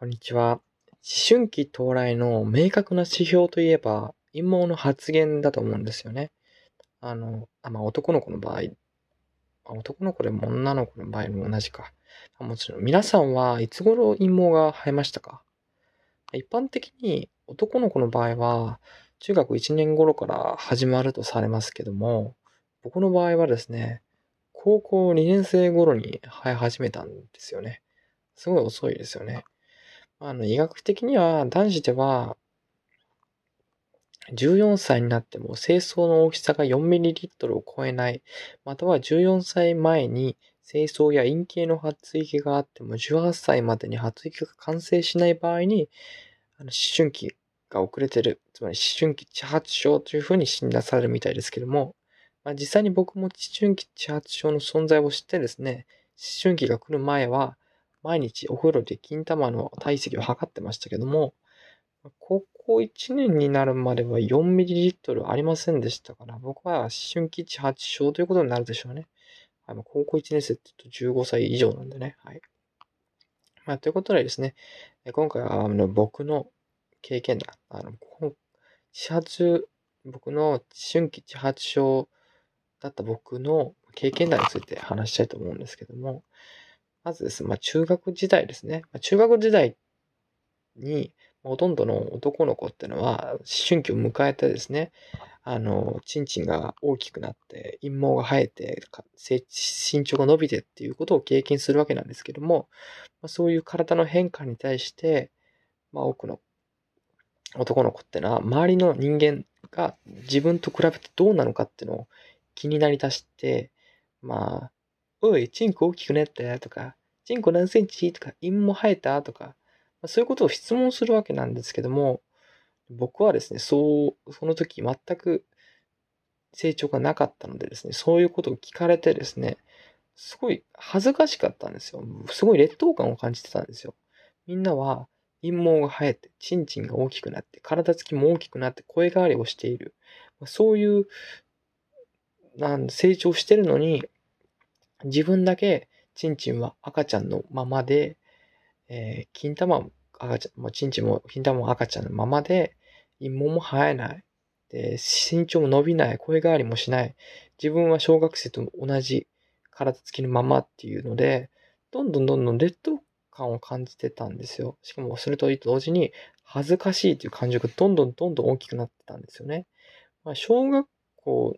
こんにちは。思春期到来の明確な指標といえば、陰謀の発言だと思うんですよね。あの、あまあ、男の子の場合、男の子でも女の子の場合も同じか。もちろん、皆さんはいつ頃陰謀が生えましたか？一般的に男の子の場合は、中学1年頃から始まるとされますけども、僕の場合はですね、高校2年生頃に生え始めたんですよね。すごい遅いですよね。あの、医学的には男子では、14歳になっても清掃の大きさが 4ml を超えない、または14歳前に清掃や陰茎の発育があっても18歳までに発育が完成しない場合に、あの思春期が遅れてる、つまり思春期遅発症というふうに診断されるみたいですけども、まあ、実際に僕も思春期遅発症の存在を知ってですね、思春期が来る前は、毎日お風呂で金玉の体積を測ってましたけども、高校1年になるまでは 4ml ありませんでしたから、僕は思春期地発症ということになるでしょうね。はい、高校1年生って言うと15歳以上なんでね。はい。まあ、ということでですね、今回はあの僕の経験談、あの、地発、僕の春期地発症だった僕の経験談について話したいと思うんですけども、まずですね、まあ中学時代ですね。まあ、中学時代に、ほとんどの男の子っていうのは、思春期を迎えてですね、あの、チンチンが大きくなって、陰毛が生えて、身長が伸びてっていうことを経験するわけなんですけども、まあ、そういう体の変化に対して、まあ多くの男の子ってのは、周りの人間が自分と比べてどうなのかっていうのを気になりだして、まあ、おい、チンコ大きくなったとか、チンコ何センチ？とか、陰も生えた？とか、そういうことを質問するわけなんですけども、僕はですね、そう、その時全く成長がなかったのでですね、そういうことを聞かれてですね、すごい恥ずかしかったんですよ。すごい劣等感を感じてたんですよ。みんなは陰毛が生えて、チンチンが大きくなって、体つきも大きくなって声変わりをしている。そういう、なん成長してるのに、自分だけ、チンチンは赤ちゃんのままで、えー、金玉も赤ちゃん、もうチンチンも金玉も赤ちゃんのままで、陰毛も生えない。で、身長も伸びない。声変わりもしない。自分は小学生と同じ体つきのままっていうので、どんどんどんどん劣等感を感じてたんですよ。しかもそれと同時に恥ずかしいっていう感情がどんどんどんどん大きくなってたんですよね。まあ、小学校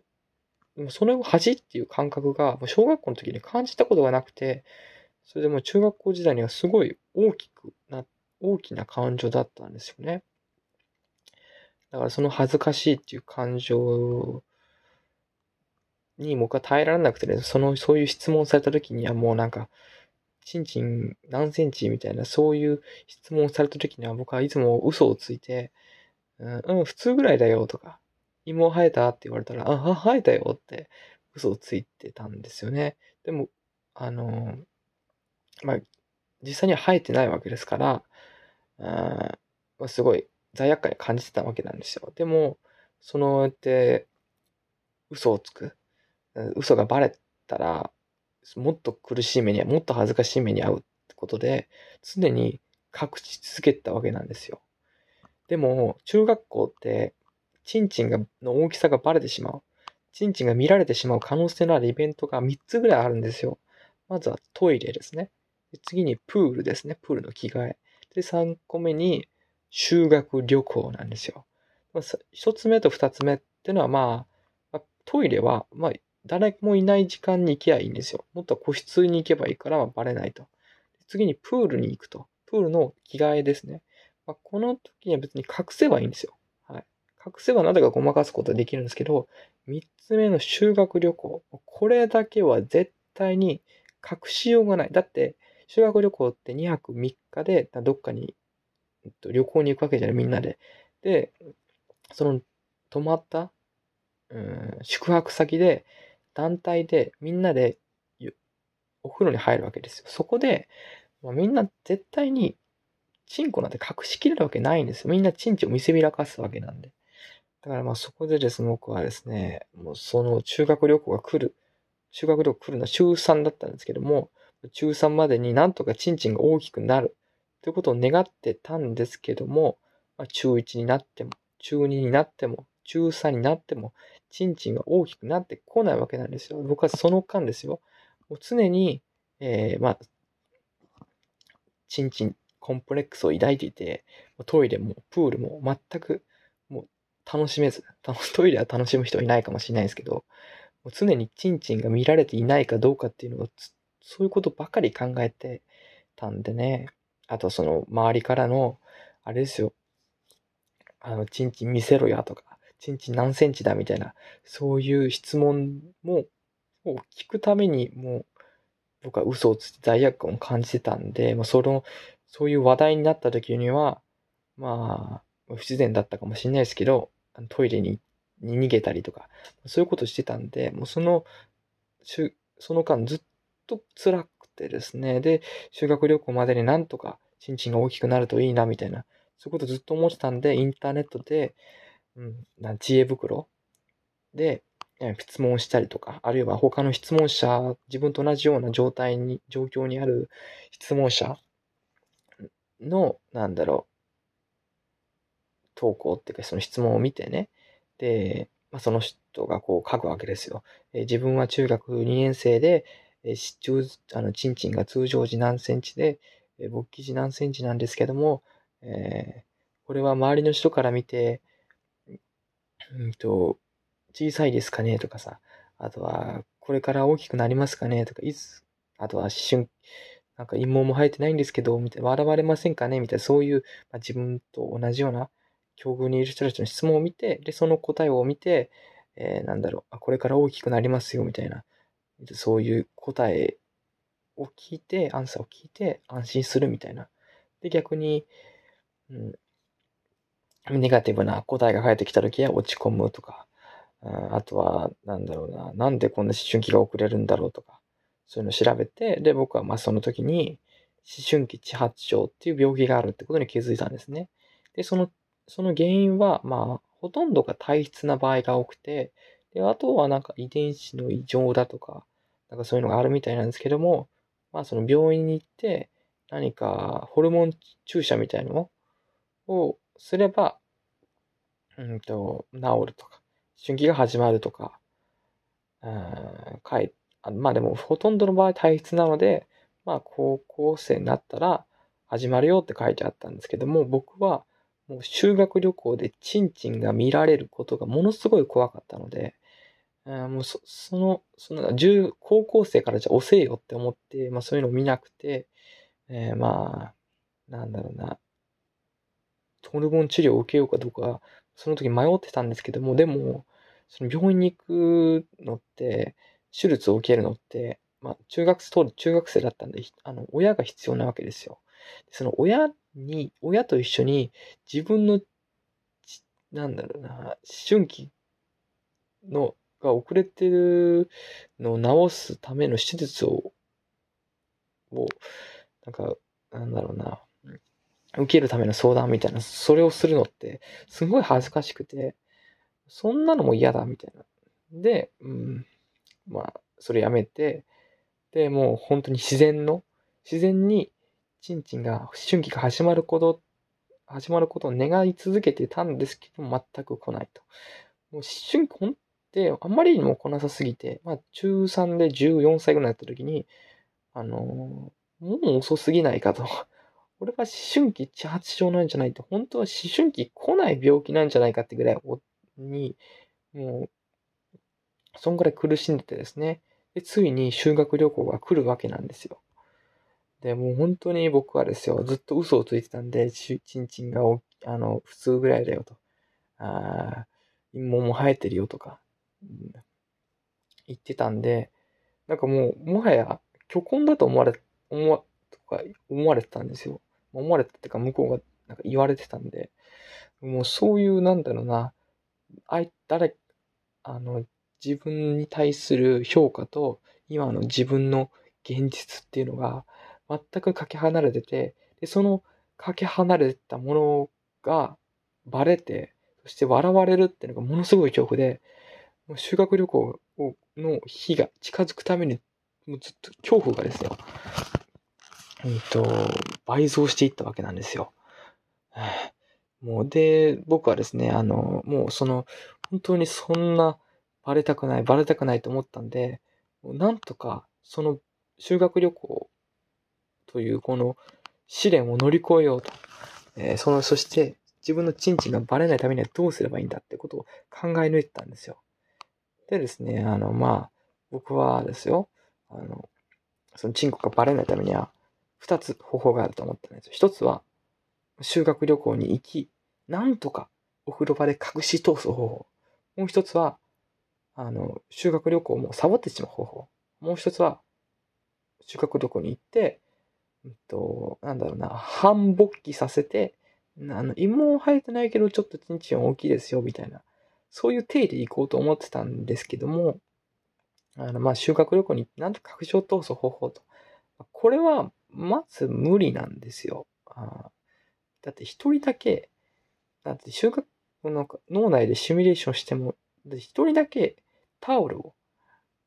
でもそれを恥っていう感覚が、小学校の時に感じたことがなくて、それでも中学校時代にはすごい大きくな、大きな感情だったんですよね。だからその恥ずかしいっていう感情に僕は耐えられなくてね、その、そういう質問された時にはもうなんか、ちんちん何センチみたいな、そういう質問された時には僕はいつも嘘をついて、うん、普通ぐらいだよとか、芋生えたって言われたら、あ、生えたよって嘘をついてたんですよね。でも、あの、まあ、実際には生えてないわけですから、あまあ、すごい罪悪感に感じてたわけなんですよ。でも、そのやって嘘をつく。嘘がバレたら、もっと苦しい目に、もっと恥ずかしい目に遭うってことで、常に隠し続けてたわけなんですよ。でも、中学校ってチンチンがの大きさがバレてしまう。チンチンが見られてしまう可能性のあるイベントが3つぐらいあるんですよ。まずはトイレですね。次にプールですね。プールの着替え。で、3個目に修学旅行なんですよ。1つ目と2つ目っていうのはまあ、トイレは、まあ、誰もいない時間に行きゃいいんですよ。もっと個室に行けばいいからバレないと。次にプールに行くと。プールの着替えですね。まあ、この時には別に隠せばいいんですよ。隠せばなぜかごまかすことができるんですけど、三つ目の修学旅行。これだけは絶対に隠しようがない。だって、修学旅行って2泊3日でどっかに旅行に行くわけじゃない、みんなで。で、その泊まった、うん、宿泊先で団体でみんなでお風呂に入るわけですよ。そこで、まあ、みんな絶対にチンコなんて隠しきれるわけないんですよ。みんなチンチを見せびらかすわけなんで。だからまあそこでですね、僕はですね、もうその修学旅行が来る、修学旅行来るのは中3だったんですけども、中3までになんとかチンチンが大きくなるということを願ってたんですけども、まあ、中1になっても、中2になっても、中3になっても、チンチンが大きくなってこないわけなんですよ。僕はその間ですよ。もう常に、えー、まあ、チンチンコンプレックスを抱いていて、トイレもプールも全く楽しめず、トイレは楽しむ人いないかもしれないですけど、もう常にチンチンが見られていないかどうかっていうのを、そういうことばかり考えてたんでね。あとその周りからの、あれですよ。あの、チンチン見せろやとか、チンチン何センチだみたいな、そういう質問も、を聞くために、もう、僕は嘘をついて罪悪感を感じてたんで、まあ、その、そういう話題になった時には、まあ、不自然だったかもしれないですけど、トイレにに逃げたりとか、そういうことしてたんで、もうその、その間ずっと辛くてですね、で、修学旅行までになんとか、チンチンが大きくなるといいな、みたいな、そういうことずっと思ってたんで、インターネットで、うん、な知恵袋で、質問したりとか、あるいは他の質問者、自分と同じような状態に、状況にある質問者の、なんだろう、投稿っていうかその質問を見てね、で、まあ、その人がこう書くわけですよ。え自分は中学2年生で、え中あの、チンチンが通常時何センチで、え勃起時何センチなんですけども、えー、これは周りの人から見て、うんと、小さいですかねとかさ、あとは、これから大きくなりますかねとか、いつ、あとは春、なんか陰謀も生えてないんですけど、みたいな、笑われませんかねみたいな、そういう、まあ、自分と同じような、境遇にいる人たちの質問を見て、で、その答えを見て、えー、なんだろう、あ、これから大きくなりますよ、みたいな、そういう答えを聞いて、アンサーを聞いて、安心するみたいな。で、逆に、うん、ネガティブな答えが返ってきた時は落ち込むとか、あとは、なんだろうな、なんでこんな思春期が遅れるんだろうとか、そういうのを調べて、で、僕はまあその時に、思春期遅発症っていう病気があるってことに気づいたんですね。で、そのその原因は、まあ、ほとんどが体質な場合が多くて、で、あとはなんか遺伝子の異常だとか、なんかそういうのがあるみたいなんですけども、まあその病院に行って、何かホルモン注射みたいのをすれば、うんと、治るとか、春季が始まるとか、うん、かい、まあでもほとんどの場合体質なので、まあ高校生になったら始まるよって書いてあったんですけども、僕はもう修学旅行でチンチンが見られることがものすごい怖かったので、もうそその、その、高校生からじゃ遅えよって思って、まあそういうのを見なくて、えー、まあ、なんだろうな、ホルモン治療を受けようかどうか、その時迷ってたんですけども、でも、その病院に行くのって、手術を受けるのって、まあ中学生、当時中学生だったんで、あの、親が必要なわけですよ。その親に、親と一緒に自分の、なんだろうな、思春期の、が遅れてるのを治すための手術を、を、なんか、なんだろうな、受けるための相談みたいな、それをするのって、すごい恥ずかしくて、そんなのも嫌だ、みたいな。で、うん、まあ、それやめて、で、もう本当に自然の、自然にチンチンが思春期が始まること、始まることを願い続けてたんですけど、全く来ないと。もう思春期、ほんってあんまりにも来なさすぎて、まあ中3で14歳ぐらいになった時に、あのー、もう遅すぎないかと。俺は思春期遅発症なんじゃないと、本当は思春期来ない病気なんじゃないかってぐらいに、もう、そんぐらい苦しんでてですね。で、ついに修学旅行が来るわけなんですよ。で、もう本当に僕はですよ、ずっと嘘をついてたんで、ちんちんがあの、普通ぐらいだよと。ああ、陰謀も生えてるよとか、言ってたんで、なんかもう、もはや、虚婚だと思われ、思わ、とか思われてたんですよ。思われてたっていうか、向こうがなんか言われてたんで、もうそういう、なんだろうな、あい、誰、あの、自分に対する評価と、今の自分の現実っていうのが、全くかけ離れてて、で、そのかけ離れたものがバレて、そして笑われるっていうのがものすごい恐怖で、もう修学旅行の日が近づくために、もうずっと恐怖がですよ、うんと、倍増していったわけなんですよ。もう、で、僕はですね、あの、もうその、本当にそんな、バレたくない、バレたくないと思ったんで、なんとか、その修学旅行というこの試練を乗り越えようと。えー、その、そして自分のチンチンがバレないためにはどうすればいいんだってことを考え抜いてたんですよ。でですね、あの、まあ、僕はですよ、あの、そのチンコがバレないためには、二つ方法があると思ったんですよ。一つは、修学旅行に行き、なんとかお風呂場で隠し通す方法。もう一つは、あの、修学旅行もサボってしまう方法。もう一つは、修学旅行に行って、うんと、なんだろうな、半勃起させて、あの、陰毛生えてないけど、ちょっとチンチン大きいですよ、みたいな。そういう体で行こうと思ってたんですけども、あの、まあ、修学旅行になんと隠しを通す方法と。これは、まず無理なんですよ。あだって一人だけ、だって修学、なんか脳内でシミュレーションしても、一人だけタオルを、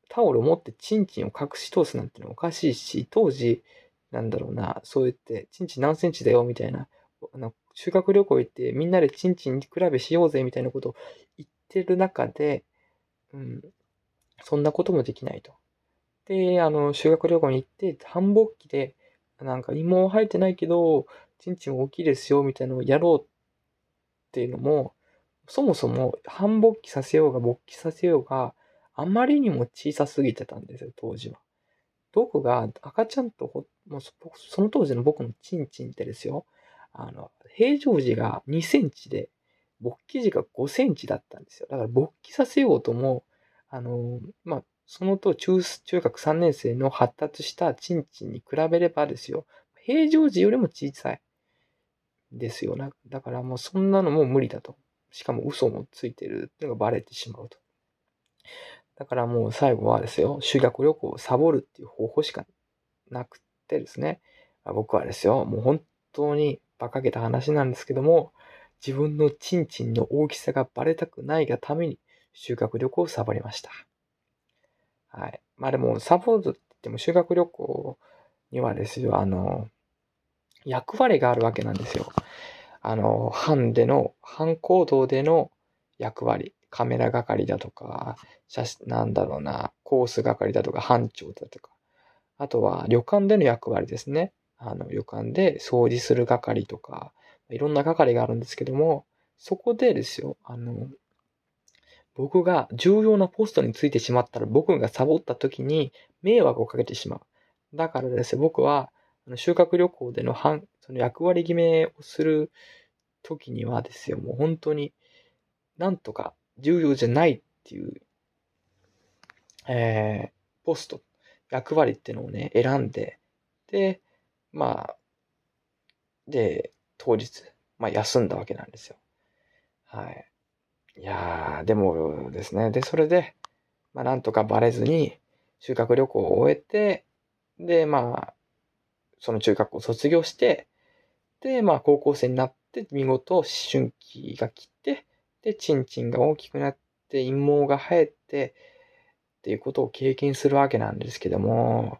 タオルを持ってチンチンを隠し通すなんてのおかしいし、当時、なんだろうな、そう言って、チンチン何センチだよ、みたいな、あの修学旅行行ってみんなでチンチン比べしようぜ、みたいなことを言ってる中で、うん、そんなこともできないと。で、あの、修学旅行に行って、繁忙期で、なんか芋生えてないけど、チンチン大きいですよ、みたいなのをやろうっていうのも、そもそも繁勃起させようが勃起させようが、あまりにも小さすぎてたんですよ、当時は。僕が赤ちゃんとほ、もうその当時の僕のチンチンってですよ、あの、平常時が2センチで、勃起時が5センチだったんですよ。だから勃起させようとも、あの、まあ、そのと中、中学3年生の発達したチンチンに比べればですよ、平常時よりも小さい。ですよ。だからもうそんなのも無理だと。しかも嘘もついてるっていうのがバレてしまうと。だからもう最後はですよ、修学旅行をサボるっていう方法しかなくてですね、あ僕はですよ、もう本当に馬鹿げた話なんですけども、自分のチンチンの大きさがバレたくないがために修学旅行をサボりました。はい。まあでも、サボるって言っても修学旅行にはですよ、あの、役割があるわけなんですよ。あの、班での、班行動での役割。カメラ係だとか、写真、なんだろうな、コース係だとか、班長だとか。あとは、旅館での役割ですね。あの、旅館で掃除する係とか、いろんな係があるんですけども、そこでですよ、あの、僕が重要なポストについてしまったら僕がサボった時に迷惑をかけてしまう。だからですね、僕は修学旅行での反、その役割決めをする時にはですよ、もう本当になんとか重要じゃないっていう、えー、ポスト、役割っていうのをね、選んで、で、まあ、で、当日、まあ休んだわけなんですよ。はい。いやー、でもですね。で、それで、まあ、なんとかバレずに、修学旅行を終えて、で、まあ、その中学校を卒業して、で、まあ、高校生になって、見事、思春期が来て、で、チンチンが大きくなって、陰毛が生えて、っていうことを経験するわけなんですけども、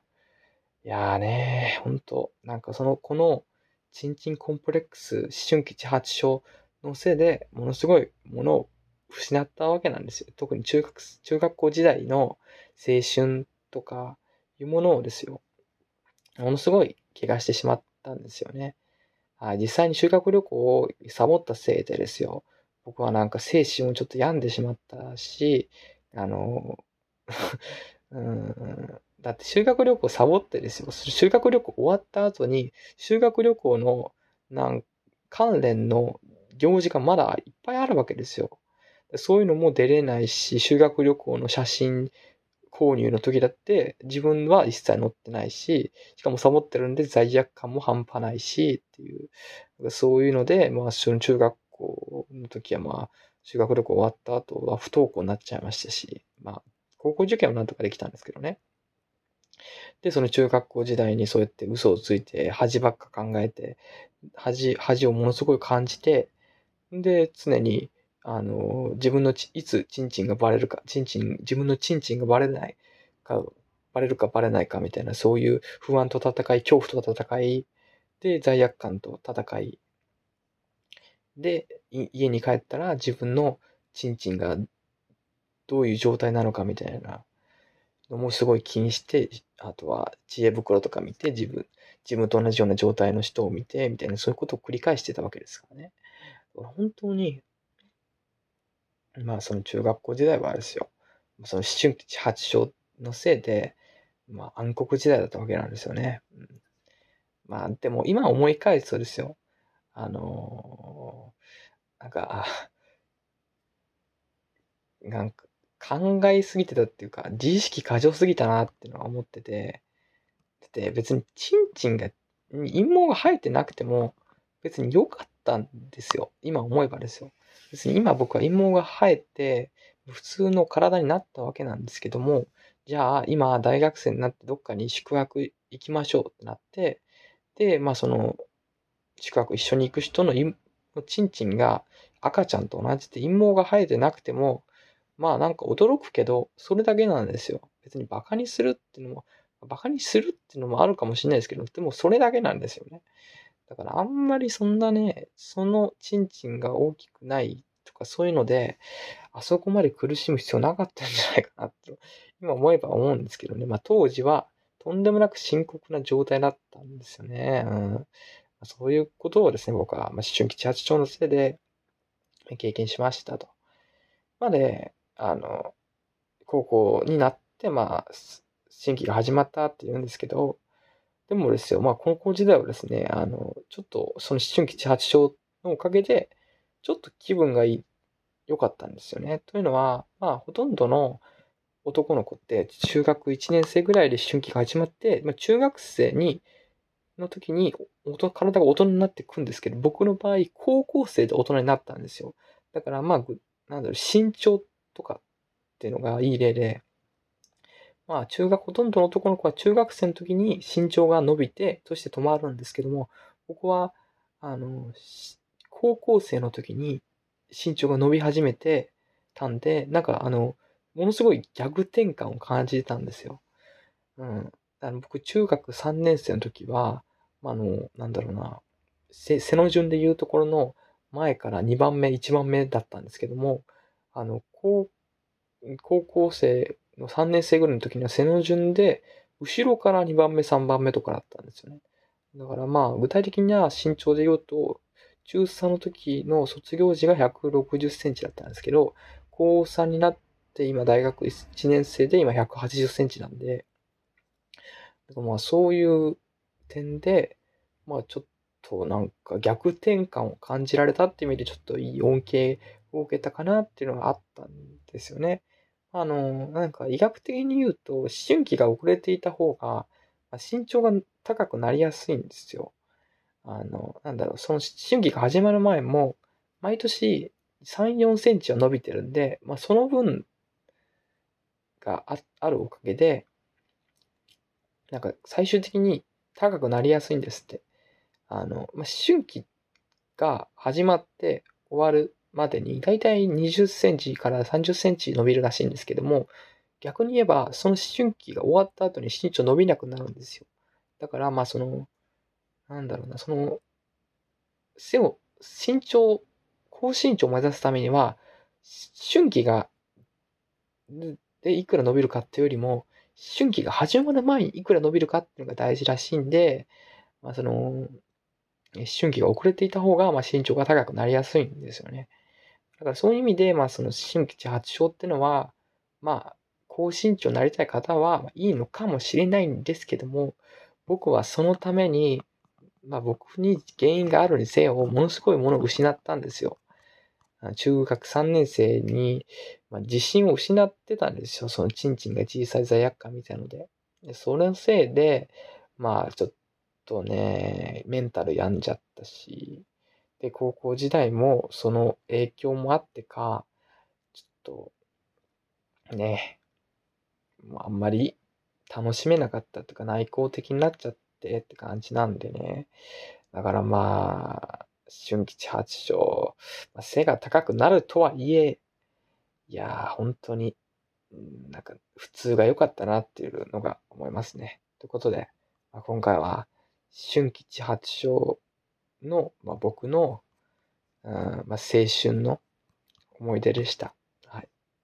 いやーねー、ほんと、なんかその、この、チンチンコンプレックス、思春期自発症のせいで、ものすごいものを失ったわけなんですよ。特に中学、中学校時代の青春とかいうものをですよ。ものすごい怪我してしまったんですよね。はい、実際に修学旅行をサボったせいでですよ。僕はなんか精神をちょっと病んでしまったし、あの、うん、だって修学旅行サボってですよ。修学旅行終わった後に、修学旅行のなん関連の行事がまだいっぱいあるわけですよ。そういうのも出れないし、修学旅行の写真購入の時だって自分は一切載ってないし、しかもサボってるんで罪悪感も半端ないしっていう、そういうので、まあ、中学校の時はまあ、修学旅行終わった後は不登校になっちゃいましたし、まあ、高校受験はなんとかできたんですけどね。で、その中学校時代にそうやって嘘をついて、恥ばっか考えて、恥、恥をものすごい感じて、で、常にあの、自分のち、いつチンチンがバレるか、チンチン、自分のチンチンがバレないか、バレるかバレないかみたいな、そういう不安と戦い、恐怖と戦い、で、罪悪感と戦い、で、家に帰ったら自分のチンチンがどういう状態なのかみたいなのもすごい気にして、あとは知恵袋とか見て、自分、自分と同じような状態の人を見て、みたいな、そういうことを繰り返してたわけですからね。本当に、まあその中学校時代はあれですよ。その思春期発症のせいで、まあ暗黒時代だったわけなんですよね。うん、まあでも今思い返すとですよ。あのー、なんか、なんか考えすぎてたっていうか、自意識過剰すぎたなっていうのは思ってて、で別にチンチンが、陰毛が生えてなくても、別に良かったんですよ。今思えばですよ。別に今僕は陰毛が生えて、普通の体になったわけなんですけども、じゃあ今大学生になってどっかに宿泊行きましょうってなって、で、まあその宿泊一緒に行く人のチンチンが赤ちゃんと同じで陰毛が生えてなくても、まあなんか驚くけど、それだけなんですよ。別にバカにするっていうのも、バカにするっていうのもあるかもしれないですけど、でもそれだけなんですよね。だからあんまりそんなね、そのチンチンが大きくないとかそういうので、あそこまで苦しむ必要なかったんじゃないかなと、今思えば思うんですけどね。まあ当時はとんでもなく深刻な状態だったんですよね。うん、そういうことをですね、僕は、まあ、思春期八丁のせいで経験しましたと。まあで、あの、高校になって、まあ、新規が始まったって言うんですけど、でもですよ、まあ、高校時代はですね、あの、ちょっと、その思春期地八丁のおかげで、ちょっと気分が、良かったんですよね。というのは、まあ、ほとんどの男の子って中学1年生ぐらいで思春期が始まって、まあ、中学生に、の時に体が大人になっていくんですけど、僕の場合、高校生で大人になったんですよ。だからまあ、なんだろう、身長っとかっていうのがいい例で、まあ中学、ほとんどの男の子は中学生の時に身長が伸びて、そして止まるんですけども、僕は、あの、高校生の時に身長が伸び始めてたんで、なんかあの、ものすごい逆転換を感じてたんですよ。うん。あの僕、中学3年生の時は、あの、なんだろうな、背の順で言うところの前から2番目、1番目だったんですけども、あの、高高校生の3年生ぐらいの時には背の順で、後ろから2番目、3番目とかだったんですよね。だからまあ、具体的には身長で言うと、中3の時の卒業時が160センチだったんですけど、高3になって今大学1年生で今180センチなんで、まあそういう点で、まあちょっとなんか逆転換を感じられたっていう意味でちょっといい恩恵を受けたかなっていうのがあったんですよね。あの、なんか医学的に言うと、思春期が遅れていた方が、身長が高くなりやすいんですよ。あの、なんだろう、その思春期が始まる前も、毎年3、4センチは伸びてるんで、まあ、その分があるおかげで、なんか最終的に高くなりやすいんですって。あの、まあ、思春期が始まって終わるまでに、だいたい20センチから30センチ伸びるらしいんですけども、逆に言えば、その思春期が終わった後に身長伸びなくなるんですよ。だから、まあその、なんだろうな、その、背を、身長、高身長を目指すためには、春期が、で、いくら伸びるかっていうよりも、春期が始まる前にいくら伸びるかっていうのが大事らしいんで、まあその、思春期が遅れていた方が、まあ身長が高くなりやすいんですよね。だからそういう意味で、まあその新規地発症っていうのは、まあ高身長になりたい方はいいのかもしれないんですけども、僕はそのために、まあ僕に原因があるにせよ、ものすごいものを失ったんですよ。中学3年生に、まあ、自信を失ってたんですよ。そのチンチンが小さい罪悪感みたいので。でそれのせいで、まあちょっとね、メンタル病んじゃったし、で、高校時代もその影響もあってか、ちょっと、ね、あんまり楽しめなかったとか内向的になっちゃってって感じなんでね。だからまあ、春吉八章、まあ、背が高くなるとはいえ、いやー、本当に、なんか、普通が良かったなっていうのが思いますね。ということで、まあ、今回は、春吉八章の、まあ、僕の、うんまあ、青春の思い出でした。